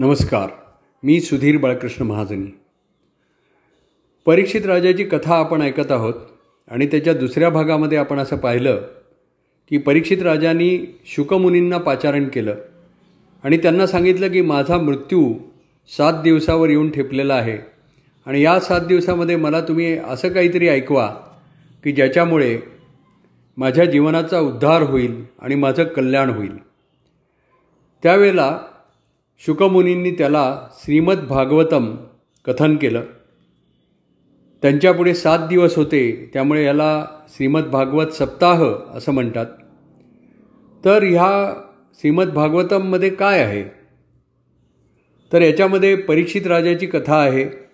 नमस्कार मी सुधीर बाळकृष्ण महाजनी. परीक्षित राजाची कथा आपण ऐकत आहोत आणि त्याच्या दुसऱ्या भागामध्ये आपण असं पाहिलं की परीक्षित राजांनी शुकमुनींना पाचारण केलं आणि त्यांना सांगितलं की माझा मृत्यू सात दिवसावर येऊन ठेपलेला आहे आणि या सात दिवसामध्ये मला तुम्ही असं काहीतरी ऐकवा की ज्याच्यामुळे माझ्या जीवनाचा उद्धार होईल आणि माझं कल्याण होईल. त्यावेळेला शुकमुनींनी त्याला श्रीमद भागवतम कथन केलं. त्यांच्यापुढे सात दिवस होते त्यामुळे याला श्रीमद भागवत सप्ताह असं म्हणतात. तर ह्या श्रीमद भागवतममध्ये काय आहे? तर याच्यामध्ये परीक्षित राजाची कथा आहे.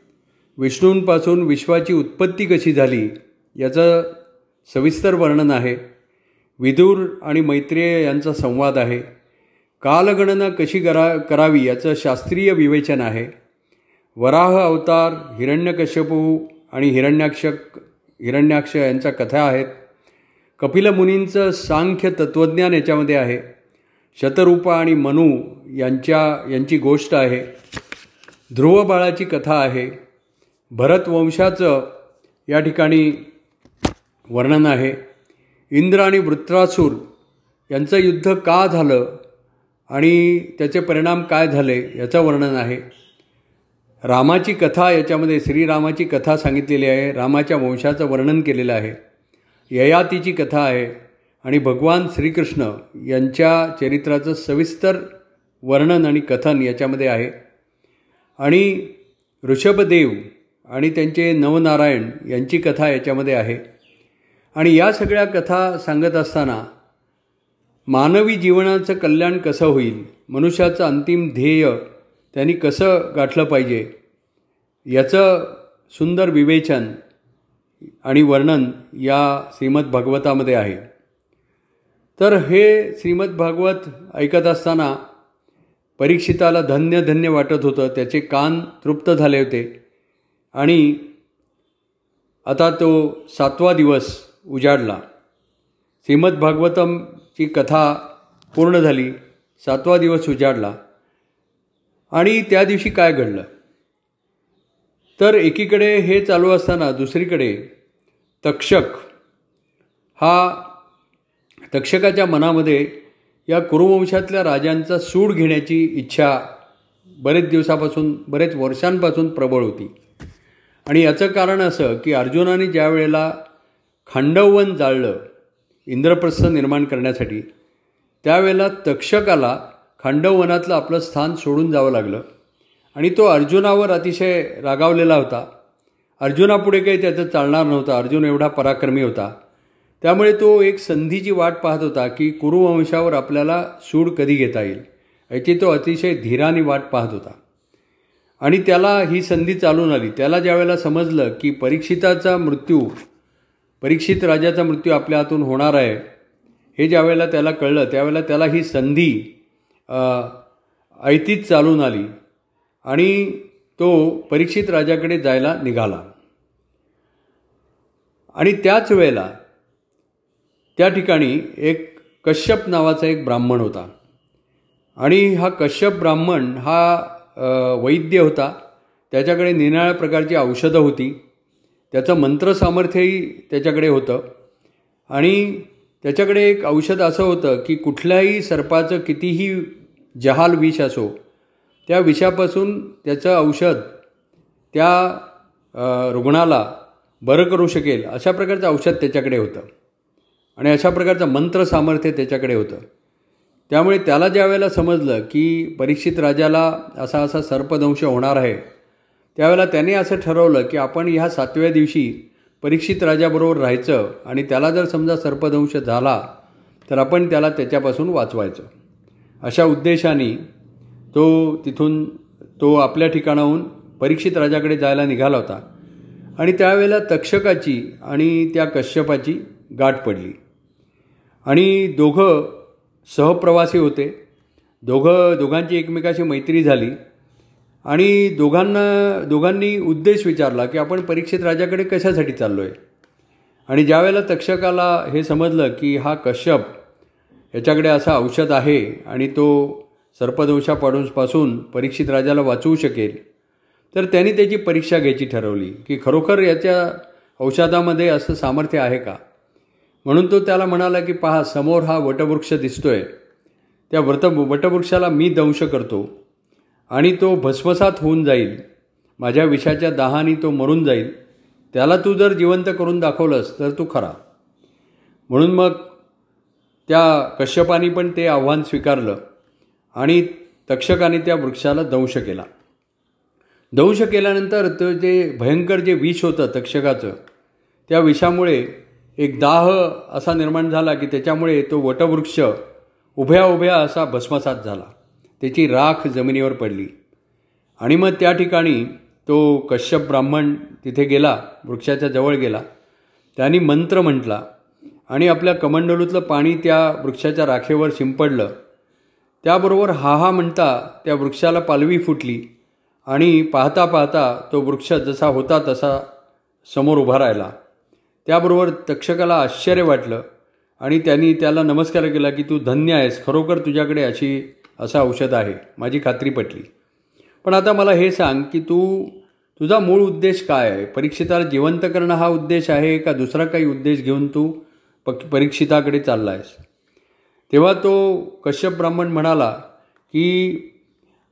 विष्णूंपासून विश्वाची उत्पत्ती कशी झाली याचं सविस्तर वर्णन आहे. विदूर आणि मैत्रेय यांचा संवाद आहे. कालगणना कशी करा करावी याचं शास्त्रीय विवेचन आहे. वराह अवतार हिरण्यकश्यपू आणि हिरण्याक्ष हिरण्याक्ष यांच्या कथा आहेत. कपिल मुनींचं सांख्य तत्त्वज्ञान याच्यामध्ये आहे. शतरूपा आणि मनू यांच्या यांची गोष्ट आहे. ध्रुव बाळाची कथा आहे. भरतवंशाचं या ठिकाणी वर्णन आहे. इंद्र आणि वृत्रासूर यांचं युद्ध का झालं? आणि त्याचे परिणाम काय झाले याचं वर्णन आहे. रामाची कथा याच्यामध्ये श्रीरामाची कथा सांगितलेली आहे. रामाच्या वंशाचं वर्णन केलेलं आहे. ययातीची कथा आहे आणि भगवान श्रीकृष्ण यांच्या चरित्राचं सविस्तर वर्णन आणि कथन याच्यामध्ये आहे. आणि ऋषभदेव आणि त्यांचे नवनारायण यांची कथा याच्यामध्ये आहे. आणि या सगळ्या कथा सांगत असताना मानवी जीवनाचं कल्याण कसं होईल? मनुष्याचं अंतिम ध्येय त्यांनी कसं गाठलं पाहिजे? याचं सुंदर विवेचन आणि वर्णन या श्रीमद भागवतामध्ये आहे. तर हे श्रीमद भागवत ऐकत असताना परीक्षिताला धन्य धन्य वाटत होतं. त्याचे कान तृप्त झाले होते. आणि आता तो सातवा दिवस उजाडला. श्रीमद ची कथा पूर्ण झाली सातवा दिवस उजाडला. आणि त्या दिवशी काय घडलं? तर एकीकडे हे चालू असताना दुसरीकडे तक्षक हा तक्षकाच्या मनामध्ये या कुरुवंशातल्या राजांचा सूड घेण्याची इच्छा बरेच दिवसापासून बरेच वर्षांपासून प्रबळ होती. आणि याचं कारण असं की अर्जुनाने ज्या वेळेला खांडववन जाळलं इंद्रप्रस्थ निर्माण करण्यासाठी त्यावेळेला तक्षकाला खांडववनातलं आपलं स्थान सोडून जावं लागलं. आणि तो अर्जुनावर अतिशय रागावलेला होता. अर्जुनापुढे काही त्याचं चालणार नव्हतं. अर्जुन एवढा पराक्रमी होता. त्यामुळे तो एक संधीची वाट पाहत होता की कुरुवंशावर आपल्याला सूड कधी घेता येईल याची तो अतिशय धीराने वाट पाहत होता. आणि त्याला ही संधी चालून आली. त्याला ज्यावेळेला समजलं की परीक्षिताचा मृत्यू परीक्षित राजाचा मृत्यू आपल्या हातून होणार आहे. हे ज्यावेळेला त्याला कळलं त्यावेळेला त्याला ही संधी ऐतीच चालून आली आणि तो परीक्षित राजाकडे जायला निघाला. आणि त्याच वेळेला त्या ठिकाणी एक कश्यप नावाचा एक ब्राह्मण होता. आणि हा कश्यप ब्राह्मण हा वैद्य होता. त्याच्याकडे निराळ्या प्रकारची औषधं होती. त्याचं मंत्रसामर्थ्यही त्याच्याकडे होतं. आणि त्याच्याकडे एक औषध असं होतं की कुठल्याही सर्पाचं कितीही जहाल विष असो त्या विषापासून त्याचं औषध त्या रुग्णाला बरं करू शकेल अशा प्रकारचं औषध त्याच्याकडे होतं. आणि अशा प्रकारचं मंत्रसामर्थ्य त्याच्याकडे होतं. त्यामुळे त्याला ज्या वेळेला समजलं की परीक्षित राजाला असा असा सर्पदंश होणार आहे त्यावेळेला त्याने असं ठरवलं की आपण ह्या सातव्या दिवशी परीक्षित राजाबरोबर राहायचं आणि त्याला जर समजा सर्पदंश झाला तर आपण त्याला त्याच्यापासून वाचवायचं. अशा उद्देशाने तो तिथून तो आपल्या ठिकाणाहून परीक्षित राजाकडे जायला निघाला होता. आणि त्यावेळेला तक्षकाची आणि त्या कश्यपाची गाठ पडली. आणि दोघं सहप्रवासी होते. दोघं दोघांची एकमेकाशी मैत्री झाली. आणि दोघांना दोघांनी उद्देश विचारला की आपण परीक्षित राजाकडे कशासाठी चाललो आहे आणि ज्यावेळेला तक्षकाला हे समजलं की हा कश्यप याच्याकडे असं औषध आहे आणि तो सर्पदंशापासून परीक्षित राजाला वाचवू शकेल तर त्यांनी त्याची परीक्षा घ्यायची ठरवली की खरोखर याच्या औषधामध्ये असं सामर्थ्य आहे का? म्हणून तो त्याला म्हणाला की पहा समोर हा वटवृक्ष दिसतो आहे त्या व्रत वटवृक्षाला मी दंश करतो. आणि तो भस्मसात होऊन जाईल. माझ्या विषाच्या दाहाने तो मरून जाईल. त्याला तू जर जिवंत करून दाखवलंस तर तू खरा. म्हणून मग त्या कश्यपानी पण ते आव्हान स्वीकारलं आणि तक्षकाने त्या वृक्षाला दंश केला. दंश केल्यानंतर तो जे भयंकर जे विष होतं तक्षकाचं त्या विषामुळे एक दाह असा निर्माण झाला की त्याच्यामुळे तो वटवृक्ष उभ्या उभ्या असा भस्मसात झाला. त्याची राख जमिनीवर पडली. आणि मग त्या ठिकाणी तो कश्यप ब्राह्मण तिथे गेला वृक्षाच्या जवळ गेला. त्यांनी मंत्र म्हटला आणि आपल्या कमंडलूतलं पाणी त्या वृक्षाच्या राखेवर शिंपडलं. त्याबरोबर हा हा म्हणता त्या वृक्षाला पालवी फुटली आणि पाहता पाहता तो वृक्ष जसा होता तसा समोर उभा राहिला. त्याबरोबर तक्षकाला आश्चर्य वाटलं आणि त्यांनी त्याला नमस्कार केला की तू धन्य आहेस खरोखर तुझ्याकडे अशी असं औषध आहे. माझी खात्री पटली. पण आता मला हे सांग की तू तुझा मूळ उद्देश काय आहे? परीक्षिताला जिवंत करणं हा उद्देश आहे का दुसरा काही उद्देश घेऊन तू पक्ष परीक्षिताकडे चालला आहेस तेव्हा तो कश्यप ब्राह्मण म्हणाला की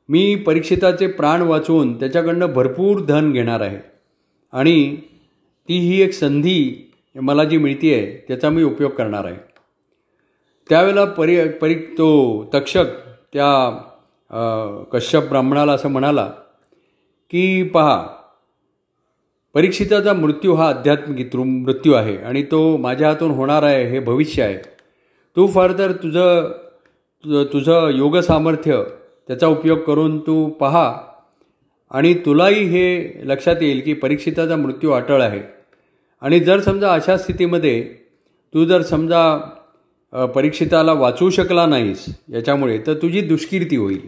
मी परीक्षिताचे प्राण वाचवून त्याच्याकडनं भरपूर धन घेणार आहे. आणि ती ही एक संधी मला जी मिळती आहे त्याचा मी उपयोग करणार आहे. त्यावेळेला परी परी तो तक्षक त्या कश्यप ब्राह्मणाला असं म्हणाला की पहा परीक्षिताचा मृत्यू हा आध्यात्मिक मृत्यू आहे आणि तो माझ्या हातून होणार आहे हे भविष्य आहे. तू फार तर तुझं तुझं योग सामर्थ्य त्याचा उपयोग करून तू पहा आणि तुलाही हे लक्षात येईल की परीक्षिताचा मृत्यू अटळ आहे. आणि जर समजा अशा स्थितीमध्ये तू जर समजा परीक्षिताला वाचवू शकला नाहीस याच्यामुळे तर तुझी दुष्कीर्ती होईल.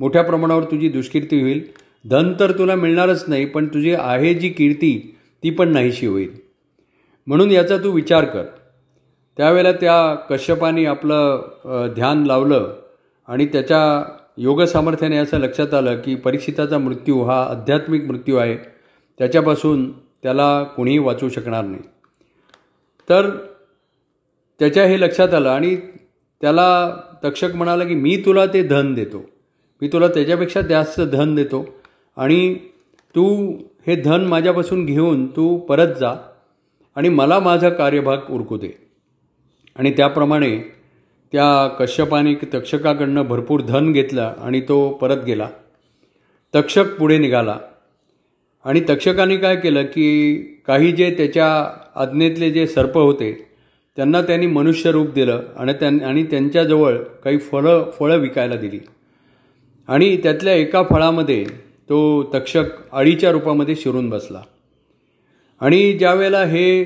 मोठ्या प्रमाणावर तुझी दुष्कीर्ती होईल. धन तर तुला मिळणारच नाही पण तुझी आहे जी कीर्ती ती पण नाहीशी होईल. म्हणून याचा तू विचार कर. त्यावेळेला त्या कश्यपाने आपलं ध्यान लावलं आणि त्याच्या योगसामर्थ्याने असं लक्षात आलं की परीक्षिताचा मृत्यू हा आध्यात्मिक मृत्यू आहे. त्याच्यापासून त्याला कोणीही वाचू शकणार नाही. तर त्याच्या हे लक्षात आलं आणि त्याला तक्षक म्हणाला की मी तुला ते धन देतो. मी तुला त्याच्यापेक्षा जास्त धन देतो. आणि तू हे धन माझ्यापासून घेऊन तू परत जा आणि मला माझा कार्यभाग उरकू दे. आणि त्याप्रमाणे त्या कश्यपाने तक्षकाकडनं भरपूर धन घेतलं आणि तो परत गेला. तक्षक पुढे निघाला. आणि तक्षकाने काय केलं की काही जे त्याच्या आज्ञेतले जे सर्प होते त्यांना त्यांनी मनुष्यरूप दिलं आणि त्यां आणि त्यांच्याजवळ काही फळं फळं विकायला दिली. आणि त्यातल्या एका फळामध्ये तो तक्षक अळीच्या रूपामध्ये शिरून बसला. आणि ज्यावेळेला हे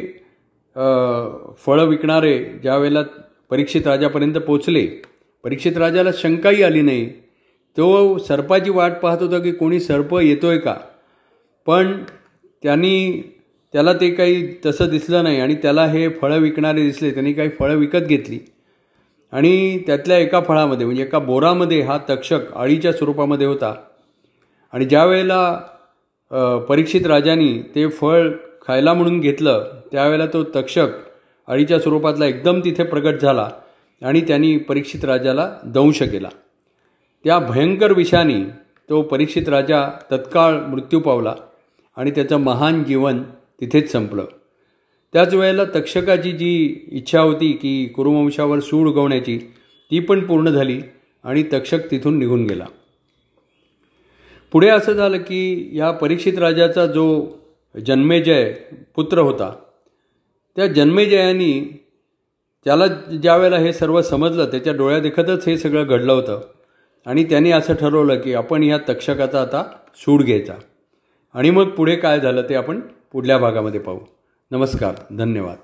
फळं विकणारे ज्यावेळेला परीक्षित राजापर्यंत पोचले परीक्षित राजाला शंकाही आली नाही. तो सर्पाची वाट पाहत होता की कोणी सर्प येतो आहे का? पण त्यांनी त्याला ते काही तसं दिसलं नाही आणि त्याला हे फळं विकणारे दिसले त्यांनी काही फळं विकत घेतली. आणि त्यातल्या एका फळामध्ये म्हणजे एका बोरामध्ये हा तक्षक अळीच्या स्वरूपामध्ये होता. आणि ज्या वेळेला परीक्षित राजांनी ते फळ खायला म्हणून घेतलं त्यावेळेला तो तक्षक अळीच्या स्वरूपातला एकदम तिथे प्रगट झाला आणि त्यांनी परीक्षित राजाला दंश केला. त्या भयंकर विषाने तो परीक्षित राजा तत्काळ मृत्यू पावला आणि त्याचं महान जीवन तिथेच संपलं. त्याच वेळेला तक्षकाची जी इच्छा होती की कुरुवंशावर सूड उगवण्याची ती पण पूर्ण झाली आणि तक्षक तिथून निघून गेला. पुढे असं झालं की या परीक्षित राजाचा जो जन्मेजय पुत्र होता त्या जन्मेजयानी त्याला ज्या वेळेला हे सर्व समजलं त्याच्या डोळ्यादेखतच हे सगळं घडलं होतं आणि त्यांनी असं ठरवलं की आपण ह्या तक्षकाचा आता सूड घ्यायचा. आणि मग पुढे काय झालं ते आपण पुढल्या भागामध्ये पाहू. नमस्कार धन्यवाद.